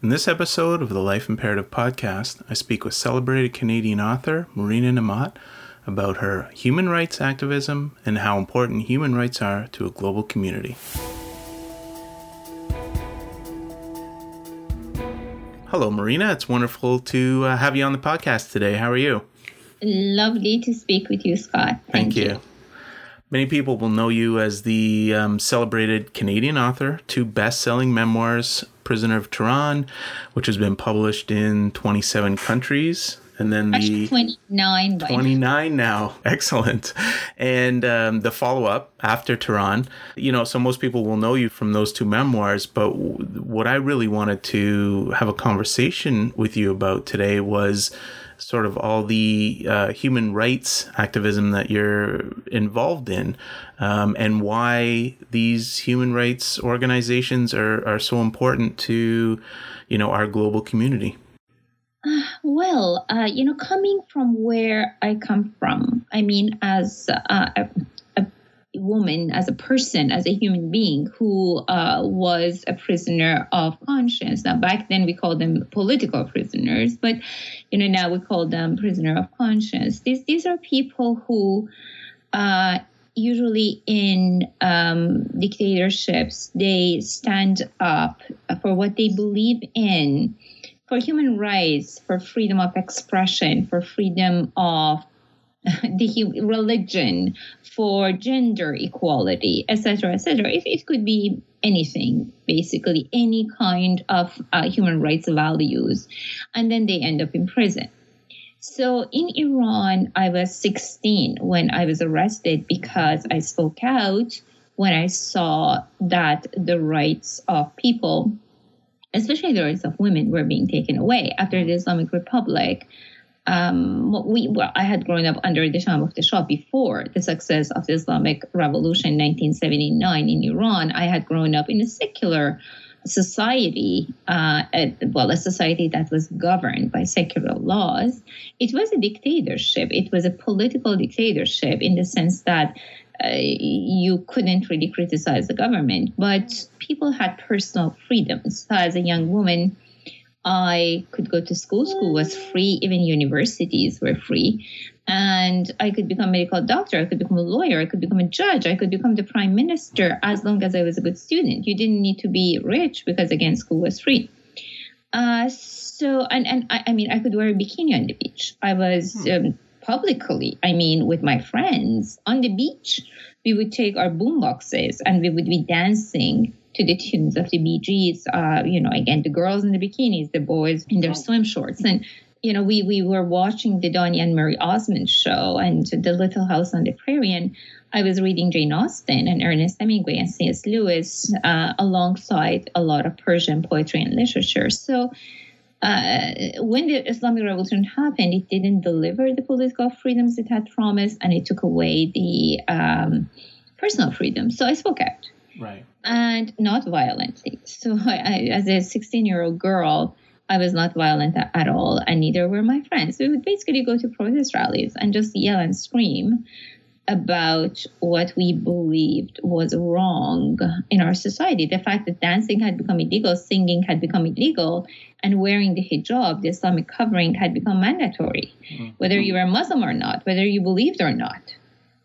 In this episode of the Life Imperative podcast, I speak with celebrated Canadian author Marina Nemat about her human rights activism and how important human rights are to a global community. Hello, Marina. It's wonderful to uh, have you on the podcast today. How are you? Lovely to speak with you, Scott. Thank, Thank you. you. Many people will know you as the um, celebrated Canadian author, two best selling memoirs, Prisoner of Tehran, which has been published in 27 countries. And then the 29, 29 now. Excellent. And um, the follow up after Tehran, you know, so most people will know you from those two memoirs. But w- what I really wanted to have a conversation with you about today was sort of all the uh, human rights activism that you're involved in um, and why these human rights organizations are, are so important to you know our global community? Uh, well uh, you know coming from where i come from i mean as uh, woman, as a person, as a human being who uh, was a prisoner of conscience. Now, back then we called them political prisoners, but you know now we call them prisoner of conscience. These these are people who. Uh, usually in um, dictatorships, they stand up for what they believe in, for human rights, for freedom of expression, for freedom of the religion, for gender equality, etc., etc. It, it could be anything, basically, any kind of uh, human rights values, and then they end up in prison. So in Iran, I was 16 when I was arrested because I spoke out when I saw that the rights of people, especially the rights of women, were being taken away after the Islamic Republic um, we well, I had grown up under the of the Shah before the success of the Islamic Revolution in 1979 in Iran. I had grown up in a secular society, uh, well, a society that was governed by secular laws. It was a dictatorship. It was a political dictatorship in the sense that uh, you couldn't really criticize the government, but people had personal freedoms. So as a young woman, I could go to school. School was free. Even universities were free. And I could become a medical doctor. I could become a lawyer. I could become a judge. I could become the prime minister as long as I was a good student. You didn't need to be rich because, again, school was free. Uh, so, and, and I, I, mean, I could wear a bikini on the beach. I was hmm. um, publicly, I mean, with my friends on the beach. We would take our boom boxes and we would be dancing to the tunes of the Bee Gees, Uh, you know, again, the girls in the bikinis, the boys in their swim shorts. And, you know, we, we were watching the Donny and Marie Osmond show and The Little House on the Prairie. And I was reading Jane Austen and Ernest Hemingway and C.S. Lewis uh, alongside a lot of Persian poetry and literature. So, uh, when the Islamic Revolution happened, it didn't deliver the political freedoms it had promised, and it took away the um, personal freedom. So I spoke out. Right. And not violently. So, I, as a 16 year old girl, I was not violent at all, and neither were my friends. We would basically go to protest rallies and just yell and scream about what we believed was wrong in our society. The fact that dancing had become illegal, singing had become illegal, and wearing the hijab, the Islamic covering, had become mandatory, mm-hmm. whether you were Muslim or not, whether you believed or not.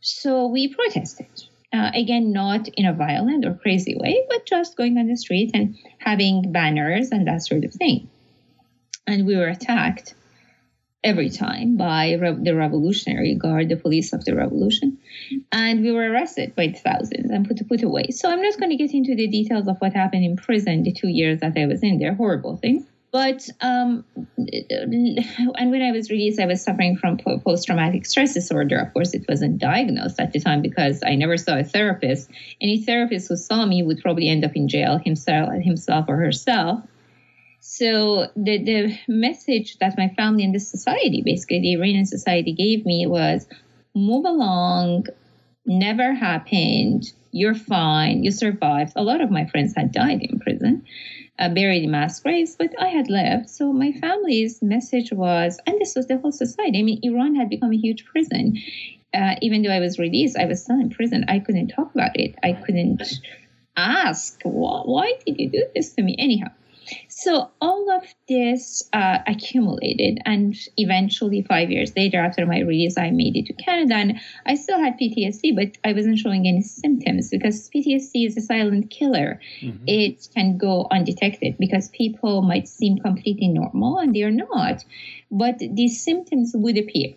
So we protested. Uh, again, not in a violent or crazy way, but just going on the street and having banners and that sort of thing. And we were attacked every time by re- the Revolutionary Guard, the police of the revolution. And we were arrested by thousands and put, put away. So I'm not going to get into the details of what happened in prison the two years that I was in there, horrible things. But um, and when I was released, I was suffering from post traumatic stress disorder. Of course, it wasn't diagnosed at the time because I never saw a therapist. Any therapist who saw me would probably end up in jail himself, himself or herself. So the the message that my family and the society, basically the Iranian society, gave me was move along. Never happened. You're fine. You survived. A lot of my friends had died in prison uh, buried in mass graves, but I had left. So my family's message was, and this was the whole society. I mean, Iran had become a huge prison. Uh, even though I was released, I was still in prison. I couldn't talk about it. I couldn't ask, why, why did you do this to me? Anyhow, so all of this uh, accumulated, and eventually, five years later, after my release, I made it to Canada, and I still had PTSD, but I wasn't showing any symptoms because PTSD is a silent killer. Mm-hmm. It can go undetected because people might seem completely normal and they are not, but these symptoms would appear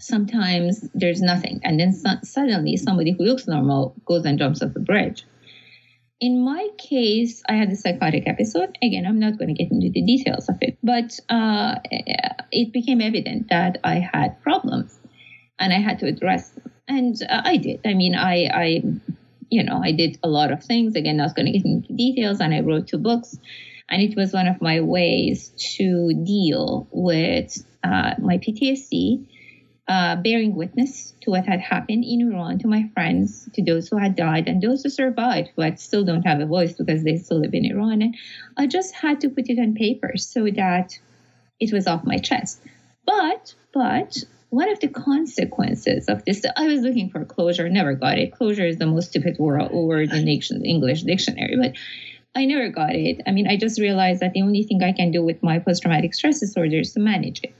sometimes there's nothing and then so- suddenly somebody who looks normal goes and jumps off a bridge in my case, I had a psychotic episode. Again, I'm not going to get into the details of it, but uh, it became evident that I had problems and I had to address them. And uh, I did. I mean, I, I, you know, I did a lot of things. Again, not going to get into details. And I wrote two books. And it was one of my ways to deal with uh, my PTSD uh, bearing witness to what had happened in Iran, to my friends, to those who had died, and those who survived, but still don't have a voice because they still live in Iran. And I just had to put it on paper so that it was off my chest. But, but, one of the consequences of this, I was looking for closure, never got it. Closure is the most stupid word in the English dictionary, but I never got it. I mean, I just realized that the only thing I can do with my post traumatic stress disorder is to manage it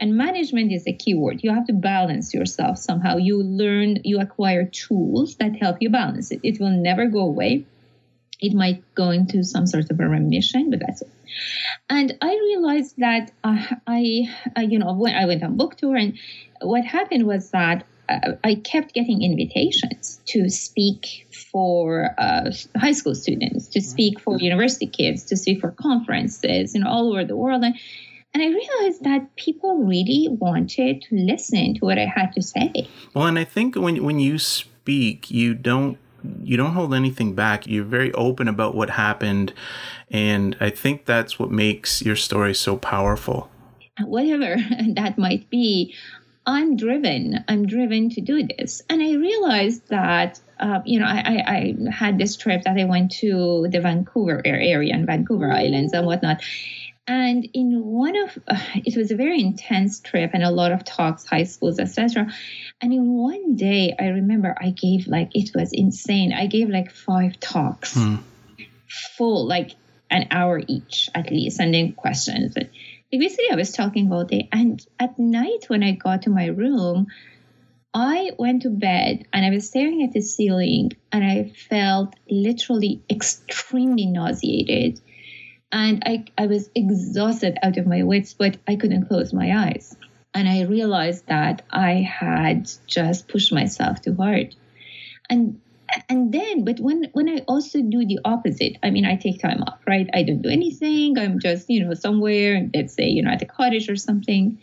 and management is a key word. You have to balance yourself somehow. You learn, you acquire tools that help you balance it. It will never go away. It might go into some sort of a remission, but that's it. And I realized that uh, I, uh, you know, when I went on book tour, and what happened was that uh, I kept getting invitations to speak for uh, high school students, to speak for university kids, to speak for conferences, you know, all over the world. And and I realized that people really wanted to listen to what I had to say. Well, and I think when when you speak, you don't you don't hold anything back. You're very open about what happened, and I think that's what makes your story so powerful. Whatever that might be, I'm driven. I'm driven to do this, and I realized that uh, you know, I, I, I, had this trip that I went to the Vancouver area and Vancouver Islands and whatnot. And in one of, uh, it was a very intense trip and a lot of talks, high schools, etc. And in one day, I remember I gave like, it was insane. I gave like five talks, hmm. full, like an hour each at least, and then questions. But basically, I was talking all day. And at night, when I got to my room, I went to bed and I was staring at the ceiling and I felt literally extremely nauseated and I, I was exhausted out of my wits, but I couldn't close my eyes. And I realized that I had just pushed myself too hard. And and then but when when i also do the opposite i mean i take time off right i don't do anything i'm just you know somewhere let's say you know at a cottage or something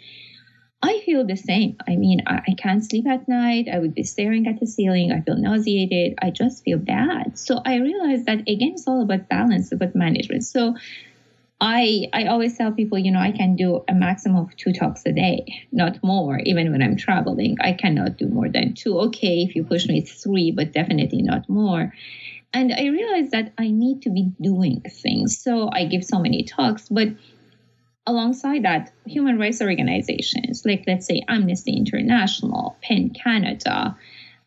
I feel the same. I mean, I, I, can't sleep at night. I would be staring at the ceiling. I feel nauseated. I just feel bad. So I realized that again, it's all about balance, about management. So I I always tell people, you know, I can do a maximum of two talks a day, not more. Even when I'm traveling, I cannot do more than two. Okay, if you push me, it's three, but definitely not more. And I realized that I need to be doing things. So I give so many talks, but alongside that, human rights organizations like, let's say, Amnesty International, PEN Canada,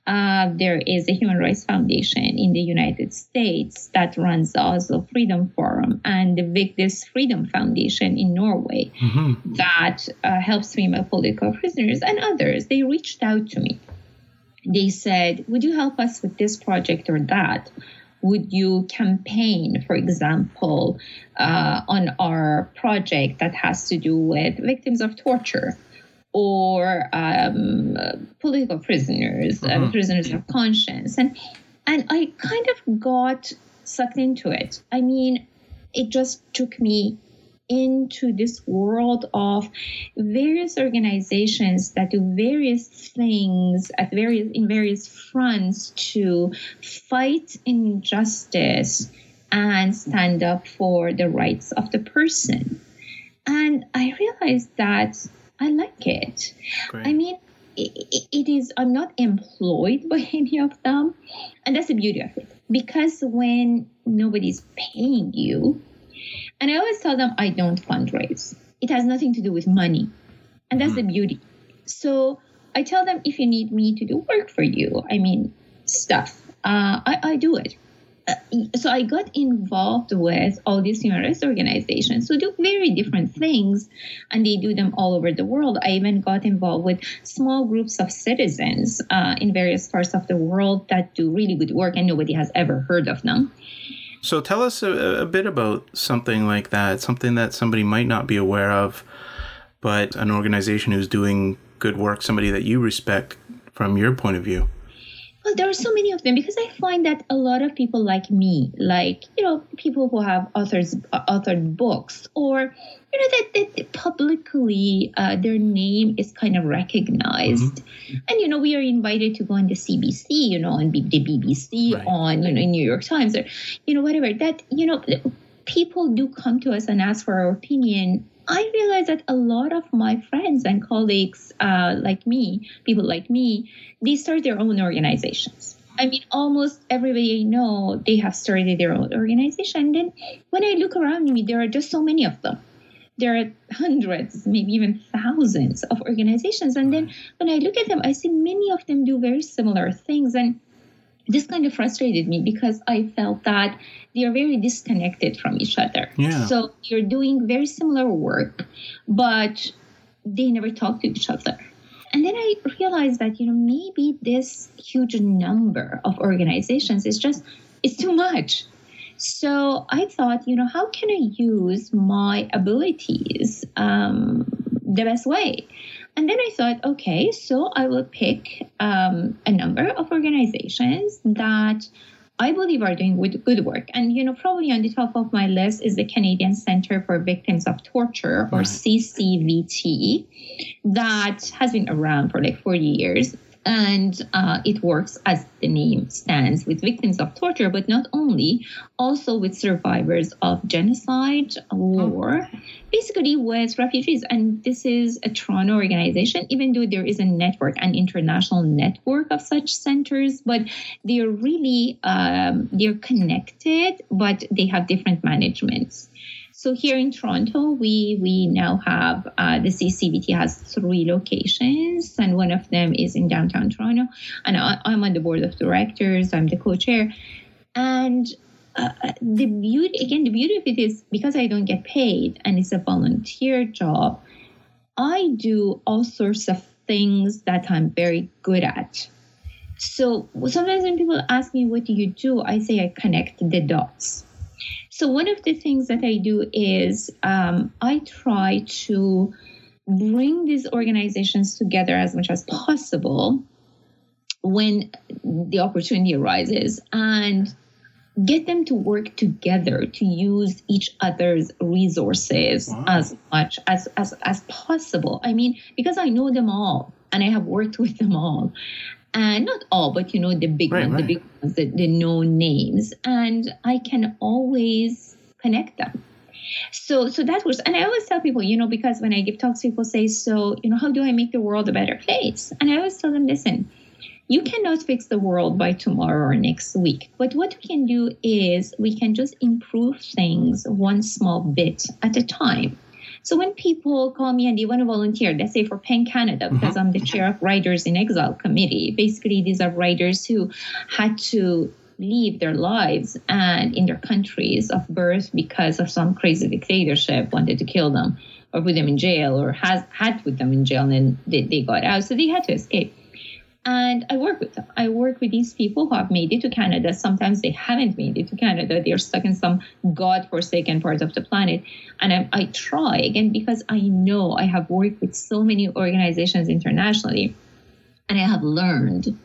uh, there is a Human Rights Foundation in the United States that runs the Oslo Freedom Forum and the Vigdis Freedom Foundation in Norway mm-hmm. that uh, helps female political prisoners and others. They reached out to me. They said, Would you help us with this project or that? Would you campaign, for example, uh, on our project that has to do with victims of torture? Or um, political prisoners, uh, uh-huh. prisoners of conscience, and and I kind of got sucked into it. I mean, it just took me into this world of various organizations that do various things at various in various fronts to fight injustice and stand up for the rights of the person. And I realized that I like it. Great. I mean, it, it is, I'm not employed by any of them. And that's the beauty of it. Because when nobody's paying you, and I always tell them I don't fundraise. It has nothing to do with money. And that's mm-hmm. the beauty. So I tell them if you need me to do work for you, I mean, stuff, uh, I, I do it. uh, so I got involved with all these human rights organizations who do very different things, and they do them all over the world. I even got involved with small groups of citizens uh, in various parts of the world that do really good work, and nobody has ever heard of them. So tell us a, a bit about something like that, something that somebody might not be aware of, but an organization who's doing good work, somebody that you respect from your point of view. Well, there are so many of them because I find that a lot of people like me, like you know, people who have authors uh, authored books, or you know that, that publicly uh, their name is kind of recognized, mm-hmm. and you know we are invited to go on the CBC, you know, on the BBC, right. on you know New York Times, or you know whatever. That you know people do come to us and ask for our opinion I realized that a lot of my friends and colleagues uh, like me, people like me, they start their own organizations. I mean, almost everybody I know, they have started their own organization. And then when I look around me, there are just so many of them. There are hundreds, maybe even thousands of organizations. And then when I look at them, I see many of them do very similar things. And this kind of frustrated me because I felt that they are very disconnected from each other. Yeah. So you're doing very similar work, but they never talk to each other. And then I realized that, you know, maybe this huge number of organizations is just, it's too much. So I thought, you know, how can I use my abilities um, the best way? And then I thought, okay, so I will pick um, a number of organizations that I believe are doing good work. And, you know, probably on the top of my list is the Canadian Center for Victims of Torture, or CCVT, that has been around for like 40 years and uh, it works as the name stands with victims of torture, but not only, also with survivors of genocide, war, basically with refugees. And this is a Toronto organization, even though there is a network, an international network of such centers, but they're really um, they're connected, but they have different managements. So here in Toronto, we we now have uh, the CCVT has three locations, and one of them is in downtown Toronto. And I, am on the board of directors. I'm the co-chair, and uh, the beauty again, the beauty of it is because I don't get paid and it's a volunteer job. I do all sorts of things that I'm very good at. So sometimes when people ask me, "What do you do?" I say I connect the dots. So, one of the things that I do is um, I try to bring these organizations together as much as possible when the opportunity arises and get them to work together to use each other's resources wow. as much as, as as possible i mean because i know them all and i have worked with them all and not all, but you know the big right, ones, right. the big ones, the, the known names, and I can always connect them. So, so that was, and I always tell people, you know, because when I give talks, people say, so, you know, how do I make the world a better place? And I always tell them, listen, you cannot fix the world by tomorrow or next week. But what we can do is we can just improve things one small bit at a time. So when people call me and they want to volunteer, let's say for PEN Canada, because mm-hmm. I'm the chair of Writers in Exile committee, basically these are writers who had to leave their lives and in their countries of birth because of some crazy dictatorship wanted to kill them or put them in jail or has had put them in jail and then they, they got out. So they had to escape and I work with them. I work with these people who have made it to Canada. Sometimes they haven't made it to Canada. They're stuck in some god-forsaken part of the planet. And I, I try, again, because I know I have worked with so many organizations internationally, and I have learned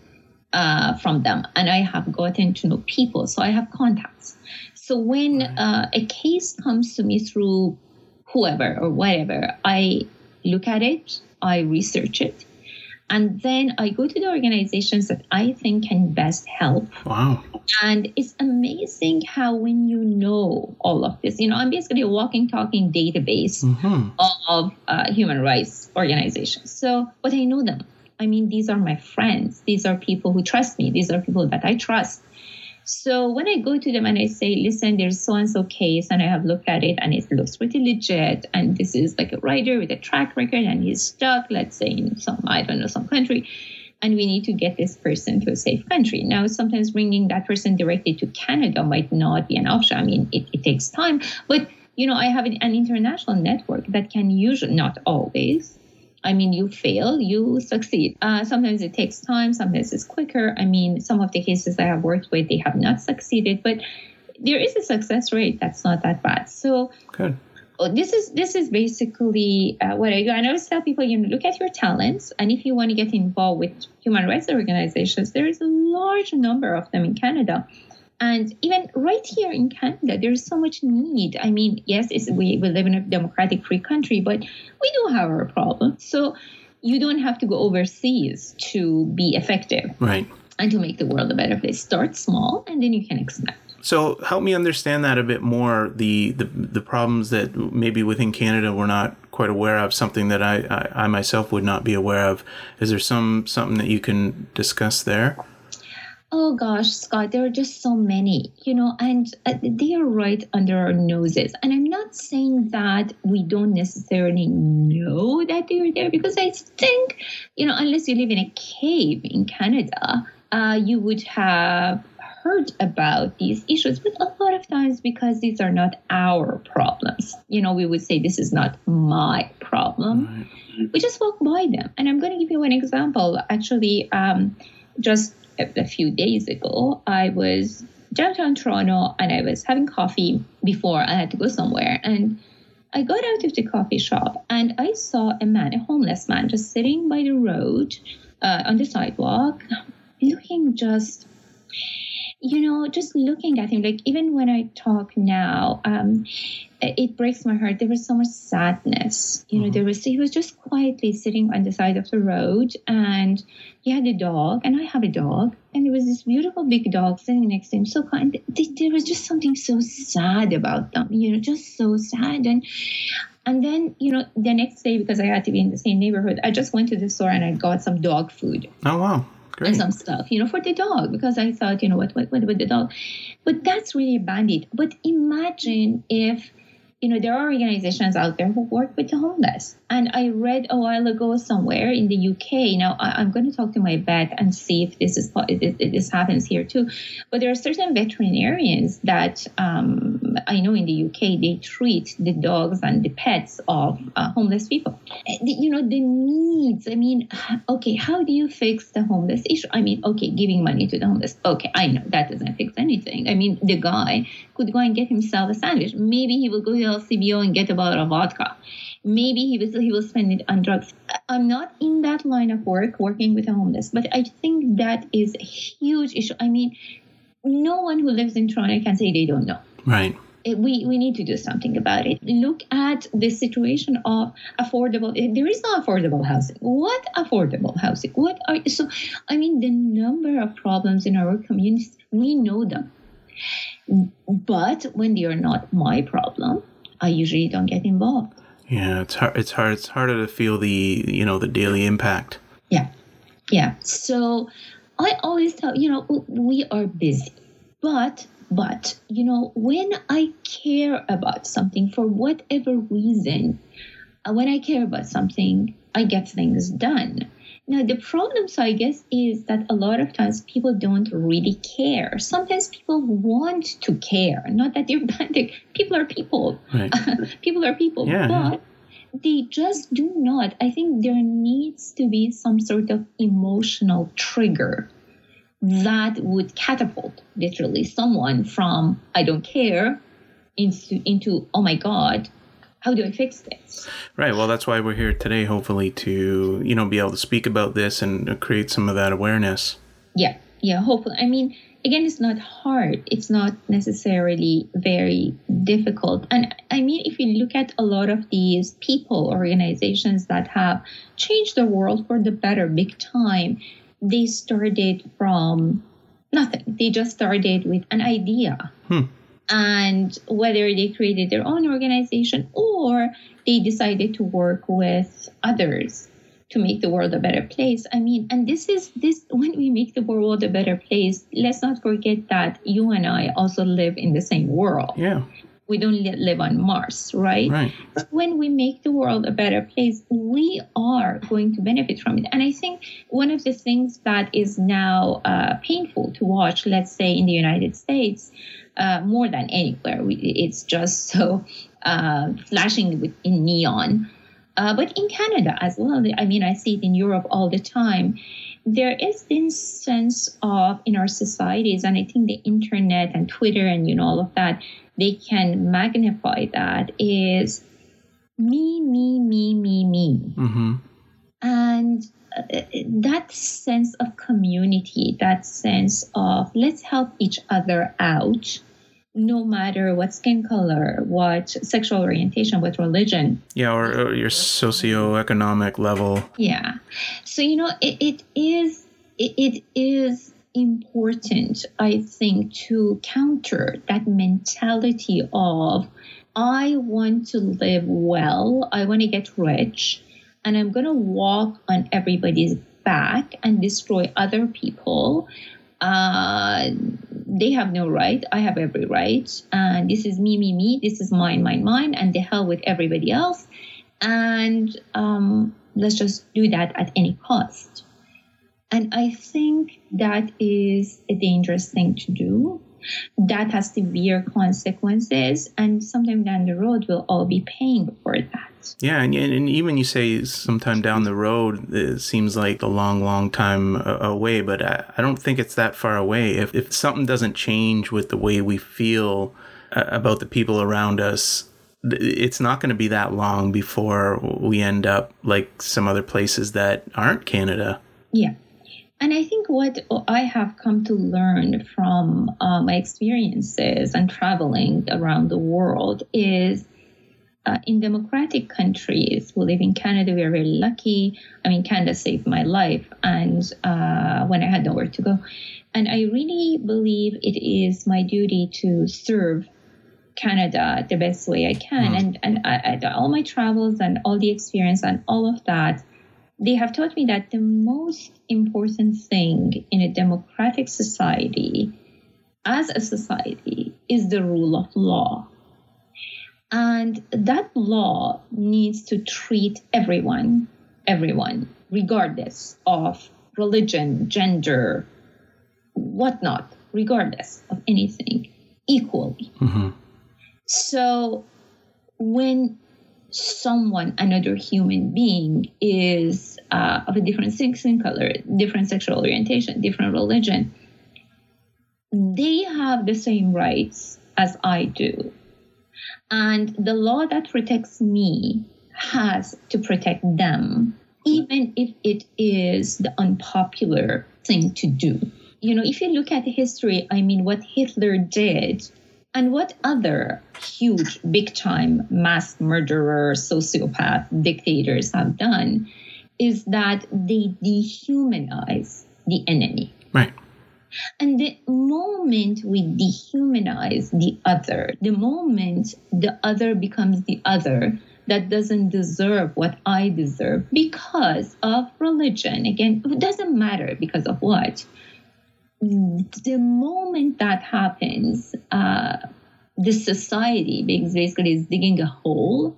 uh, from them, and I have gotten to know people. So I have contacts. So when uh, a case comes to me through whoever or whatever, I look at it, I research it, and then I go to the organizations that I think can best help. Wow. And it's amazing how, when you know all of this, you know, I'm basically a walking, talking database mm-hmm. of uh, human rights organizations. So, but I know them. I mean, these are my friends. These are people who trust me. These are people that I trust. So when I go to them and I say, listen, there's so and so case, and I have looked at it and it looks pretty legit, and this is like a writer with a track record and he's stuck, let's say, in some, I don't know, some country. and we need to get this person to a safe country. Now, sometimes bringing that person directly to Canada might not be an option. I mean, it, it takes time, but you know, I have an, an international network that can usually, not always, I mean, you fail, you succeed. Uh, sometimes it takes time, sometimes it's quicker. I mean, some of the cases I have worked with, they have not succeeded, but there is a success rate that's not that bad. So, good. Oh, this is this is basically uh, what I do. I always tell people, you know, look at your talents, and if you want to get involved with human rights organizations, there is a large number of them in Canada. And even right here in Canada, there's so much need. I mean, yes, we, we live in a democratic free country, but we do have our problems. So you don't have to go overseas to be effective. Right. And to make the world a better place. Start small and then you can expand. So help me understand that a bit more. The, the the problems that maybe within Canada we're not quite aware of. Something that I, I, I myself would not be aware of. Is there some something that you can discuss there? Oh gosh, Scott, there are just so many, you know, and uh, they are right under our noses. And I'm not saying that we don't necessarily know that they are there because I think, you know, unless you live in a cave in Canada, uh, you would have heard about these issues, but a lot of times because these are not our problems, you know, we would say this is not my problem. Right. We just walk by them. And I'm going to give you an example. Actually, um, just a, few days ago, I was downtown Toronto and I was having coffee before I had to go somewhere. And I got out of the coffee shop and I saw a man, a homeless man, just sitting by the road uh, on the sidewalk, looking just you know, just looking at him, like even when I talk now, um, it breaks my heart. There was so much sadness. You know, mm-hmm. there was he was just quietly sitting on the side of the road, and he had a dog, and I have a dog, and there was this beautiful big dog sitting next to him. So kind, there was just something so sad about them. You know, just so sad, and and then you know the next day because I had to be in the same neighborhood, I just went to the store and I got some dog food. Oh wow! Great. and some stuff, you know, for the dog because I thought, you know, what, what, what with the dog? But that's really a band-aid. But imagine if you know, there are organizations out there who work with the homeless. And I read a while ago somewhere in the UK. Now I, am going to talk to my vet and see if this is if this happens here too. But there are certain veterinarians that um, I know in the UK they treat the dogs and the pets of uh, homeless people. You know the needs. I mean, okay, how do you fix the homeless issue? I mean, okay, giving money to the homeless. Okay, I know that doesn't fix anything. I mean, the guy could go and get himself a sandwich. Maybe he will go to LCBO and get a bottle of vodka. Maybe he will he will spend it on drugs. I'm not in that line of work working with the homeless, but I think that is a huge issue. I mean, no one who lives in Toronto can say they don't know. Right. Eh, we, we need to do something about it. Look at the situation of affordable. Eh, there is no affordable housing. What affordable housing? What are so? I mean, the number of problems in our communities, we know them. But when they are not my problem, I usually don't get involved. Yeah, it's hard. It's hard. It's harder to feel the you know the daily impact. Yeah, yeah. So I always tell you know we are busy, but but you know when I care about something for whatever reason, uh, when I care about something, I get things done. Now, the problem, so I guess, is that a lot of times people don't really care. Sometimes people want to care, not that they're bad. People are people. Right. people are people. Yeah, but yeah. they just do not. I think there needs to be some sort of emotional trigger that would catapult literally someone from I don't care into into oh my god how do I fix this? Right. Well, that's why we're here today, hopefully, to you know be able to speak about this and create some of that awareness. Yeah. Yeah. Hopefully. I mean, again, it's not hard. It's not necessarily very difficult. And I mean, if you look at a lot of these people, organizations that have changed the world for the better, big time, they started from nothing. They just started with an idea. Hmm and whether they created their own organization or they decided to work with others to make the world a better place i mean and this is this when we make the world a better place let's not forget that you and i also live in the same world yeah we don't live on Mars, right? Right. When we make the world a better place, we are going to benefit from it. And I think one of the things that is now uh, painful to watch, let's say in the United States, uh, more than anywhere, we, it's just so uh, flashing with, in neon. Uh, but in Canada as well, I mean, I see it in Europe all the time. There is this sense of in our societies, and I think the internet and Twitter and you know all of that, they can magnify that is me, me, me, me, me. Mm-hmm. And that sense of community, that sense of let's help each other out, no matter what skin color, what sexual orientation, what religion. Yeah, or, or your socioeconomic level. Yeah. So, you know, it, it is, it, it is important, I think, to counter that mentality of I want to live well, I want to get rich, and I'm going to walk on everybody's back and destroy other people. Uh, they have no right. I have every right. And this is me, me, me. This is mine, mine, mine. And the hell with everybody else. And um, let's just do that at any cost. And I think that is a dangerous thing to do. That has severe consequences, and sometime down the road, we'll all be paying for that. Yeah, and, and even you say sometime down the road, it seems like a long, long time away, but I, I don't think it's that far away. If, if something doesn't change with the way we feel uh, about the people around us, it's not going to be that long before we end up like some other places that aren't Canada. Yeah. And I think what I have come to learn from uh, my experiences and traveling around the world is uh, in democratic countries, we live in Canada, we are very lucky. I mean, Canada saved my life and uh, when I had nowhere to go. And I really believe it is my duty to serve Canada the best way I can. Mm. And, and I, I, all my travels and all the experience and all of that they have taught me that the most important thing in a democratic society, as a society, is the rule of law. And that law needs to treat everyone, everyone, regardless of religion, gender, whatnot, regardless of anything, equally. Mm-hmm. So when someone, another human being, is uh, of a different skin color, different sexual orientation, different religion, they have the same rights as I do. And the law that protects me has to protect them, even if it is the unpopular thing to do. You know, if you look at history, I mean, what Hitler did and what other huge, big time mass murderer, sociopath, dictators have done is that they dehumanize the enemy. Right. And the moment we dehumanize the other, the moment the other becomes the other that doesn't deserve what I deserve because of religion, again, it doesn't matter because of what, the moment that happens, uh, the society basically is digging a hole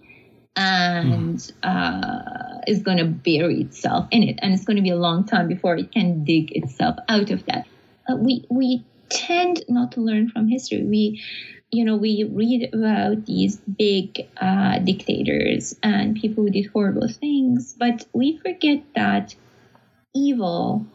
and mm. uh, is going to bury itself in it, and it's going to be a long time before it can dig itself out of that. Uh, we we tend not to learn from history. We you know, we read about these big uh, dictators and people who did horrible things, but we forget that evil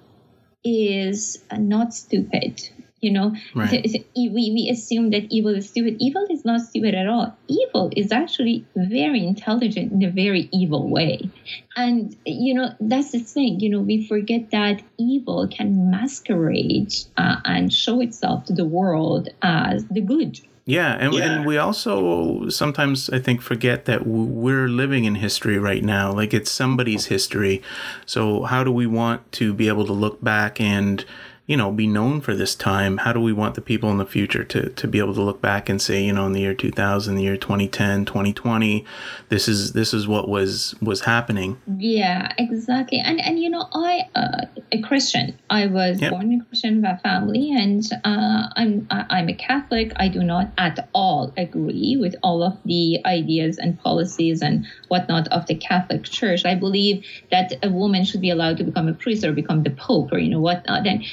is not stupid. You know, right. we, we assume that evil is stupid. Evil is not stupid at all. Evil is actually very intelligent in a very evil way. And, you know, that's the thing. You know, we forget that evil can masquerade uh, and show itself to the world as the good. Yeah and, yeah. and we also sometimes, I think, forget that we're living in history right now. Like it's somebody's history. So, how do we want to be able to look back and you know, be known for this time? How do we want the people in the future to, to be able to look back and say, you know, in the year 2000, the year 2010, 2020, this is this is what was was happening. Yeah, exactly. And and you know, I uh, a Christian. I was Yep. born a Christian family, and uh, I'm I'm a Catholic. I do not at all agree with all of the ideas and policies and whatnot of the Catholic Church. I believe that a woman should be allowed to become a priest or become the Pope or you know whatnot. And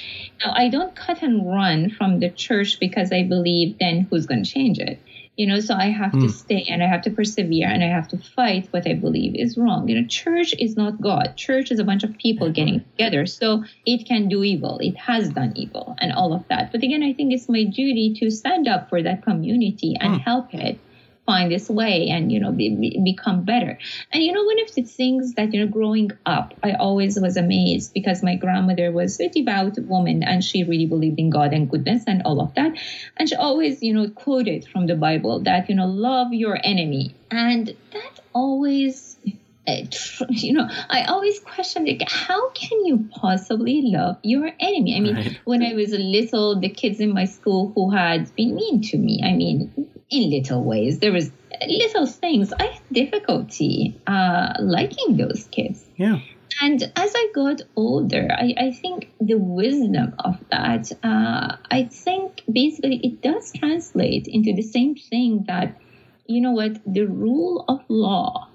now I don't cut and run from the church because I believe then who's going to change it? You know, so I have to hmm. stay and I have to persevere and I have to fight what I believe is wrong. You know, church is not God. Church is a bunch of people getting together. So it can do evil. It has done evil and all of that. But again, I think it's my duty to stand up for that community and hmm. help it find this way and you know be, be- become better. And you know one of the things that you know growing up i always was amazed because my grandmother was a devout woman and she really believed in god and goodness and all of that. And she always you know quoted from the bible that you know love your enemy. And that always uh, you know i always questioned like how can you possibly love your enemy? I mean Right. when i was little the kids in my school who had been mean to me i mean in little ways there was little things i had difficulty uh, liking those kids Yeah. and as I got older, I, I think the wisdom of that, uh, I think basically it does translate into the same thing that, you know what, the rule of law,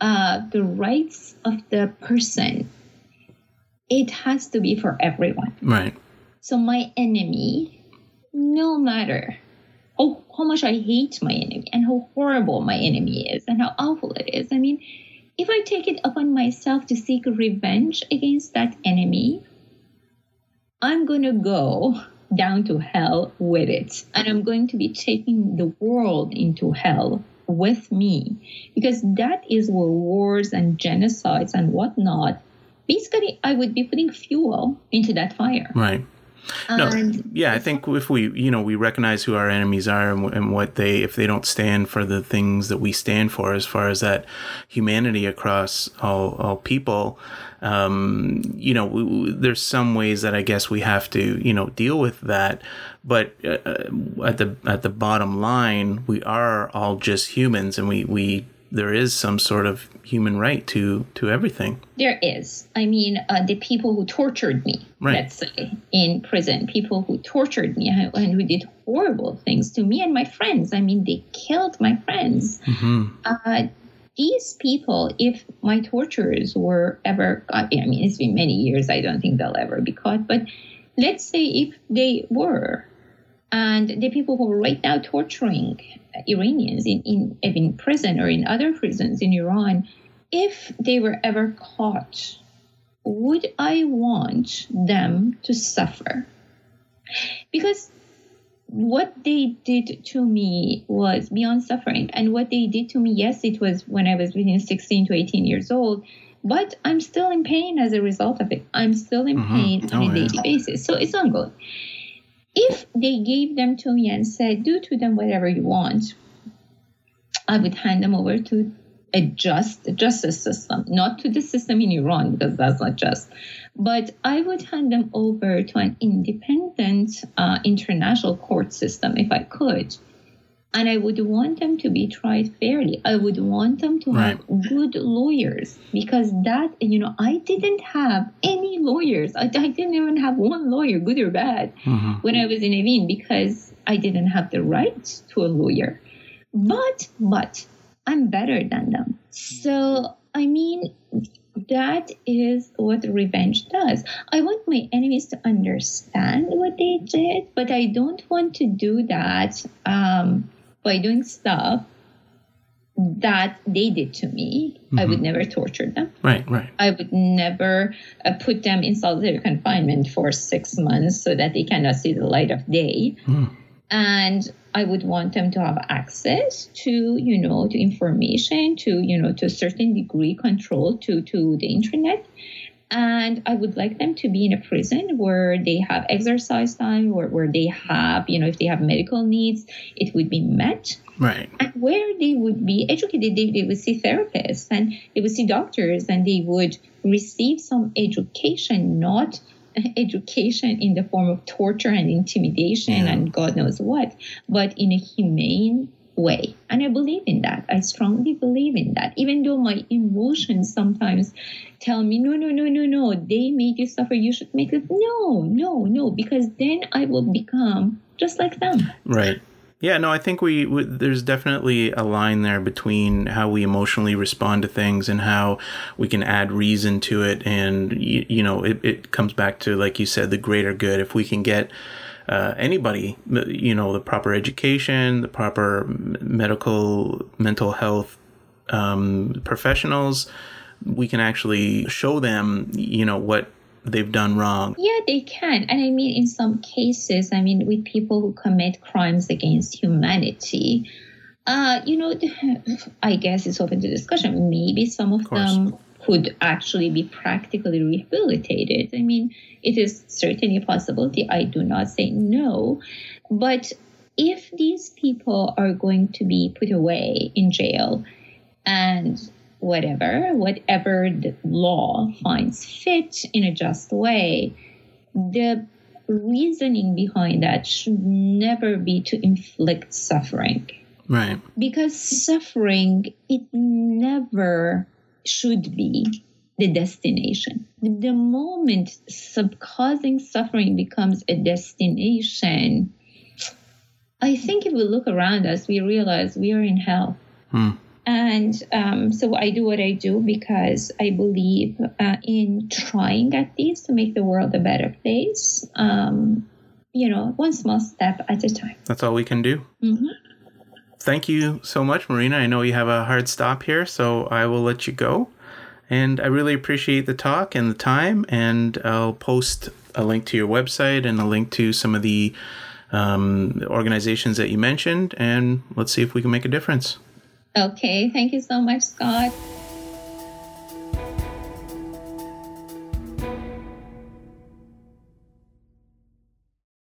uh, the rights of the person, it has to be for everyone. Right. So my enemy, no matter how, how much I hate my enemy and how horrible my enemy is and how awful it is, I mean, if I take it upon myself to seek revenge against that enemy, I'm going to go down to hell with it. And I'm going to be taking the world into hell with me because that is where wars and genocides and whatnot. Basically, I would be putting fuel into that fire. Right. No, And yeah, I think if we, you know, we recognize who our enemies are and, and what they, if they don't stand for the things that we stand for, as far as that humanity across all, all people, um, you know, we, we- there's some ways that I guess we have to, you know, deal with that. But uh, uh, at the at the bottom line, we are all just humans, and we we there is some sort of human right to to everything. There is. I mean, uh, the people who tortured me, Right. let's say, in prison, people who tortured me and who did horrible things to me and my friends. I mean, they killed my friends. hmm Uh, these people, if my torturers were ever caught, I mean, it's been many years, I don't think they'll ever be caught, but let's say if they were, and the people who are right now torturing Iranians in, in, in prison or in other prisons in Iran, if they were ever caught, would I want them to suffer? Because what they did to me was beyond suffering. And what they did to me, yes, it was when I was between 16 to 18 years old, but I'm still in pain as a result of it. I'm still in Mhm. pain on Oh, a yeah. daily basis. So it's ongoing. If they gave them to me and said, do to them whatever you want, I would hand them over to a just justice system, not to the system in Iran because that's not just, but I would hand them over to an independent uh, international court system if I could. And I would want them to be tried fairly. I would want them to have good lawyers because that, you know, I didn't have any lawyers. I, I didn't even have one lawyer, good or bad hmm when I was in Evin because I didn't have the right to a lawyer. But but I'm better than them. So I mean that is what revenge does. I want my enemies to understand what they did, but I don't want to do that um, by doing stuff that they did to me. I would never torture them. Right. Right. I would never uh, put them in solitary confinement for six months so that they cannot see the light of day. Mm. And I would want them to have access to, you know, to information, to, you know, to a certain degree control to, to the internet. And I would like them to be in a prison where they have exercise time, where, where they have, you know, if they have medical needs, it would be met Right. and where they would be educated they, they would see therapists and they would see doctors and they would receive some education not education in the form of torture and intimidation Yeah. and God knows what, but in a humane way. And I believe in that. I strongly believe in that. Even though my emotions sometimes tell me, no, no, no, no, no, they made you suffer, you should make it. No, no, no, because then I will become just like them. Right. Yeah, no, I think we, we there's definitely a line there between how we emotionally respond to things and how we can add reason to it, and you, you know, it, it comes back to like you said, the greater good. If we can get uh, anybody, you know, the proper education, the proper medical, mental health um, professionals, we can actually show them, you know, what they've done wrong. Yeah, they can. And I mean, in some cases, I mean, with people who commit crimes against humanity, uh, you know, I guess it's open to discussion. Maybe some of, course. them could actually be practically rehabilitated. I mean, it is certainly a possibility. I do not say no. But if these people are going to be put away in jail and whatever, whatever the law finds fit in a just way, the reasoning behind that should never be to inflict suffering. Right. Because suffering, it never should be the destination. The moment sub- causing suffering becomes a destination, I think if we look around us, we realize we are in hell. Hmm. And um, so I do what I do because I believe uh, in trying at least to make the world a better place. Um, you know, one small step at a time. That's all we can do. hmm thank you so much, Marina. I know you have a hard stop here, so I will let you go. And I really appreciate the talk and the time. And I'll post a link to your website and a link to some of the um, organizations that you mentioned. And let's see if we can make a difference. Okay. Thank you so much, Scott.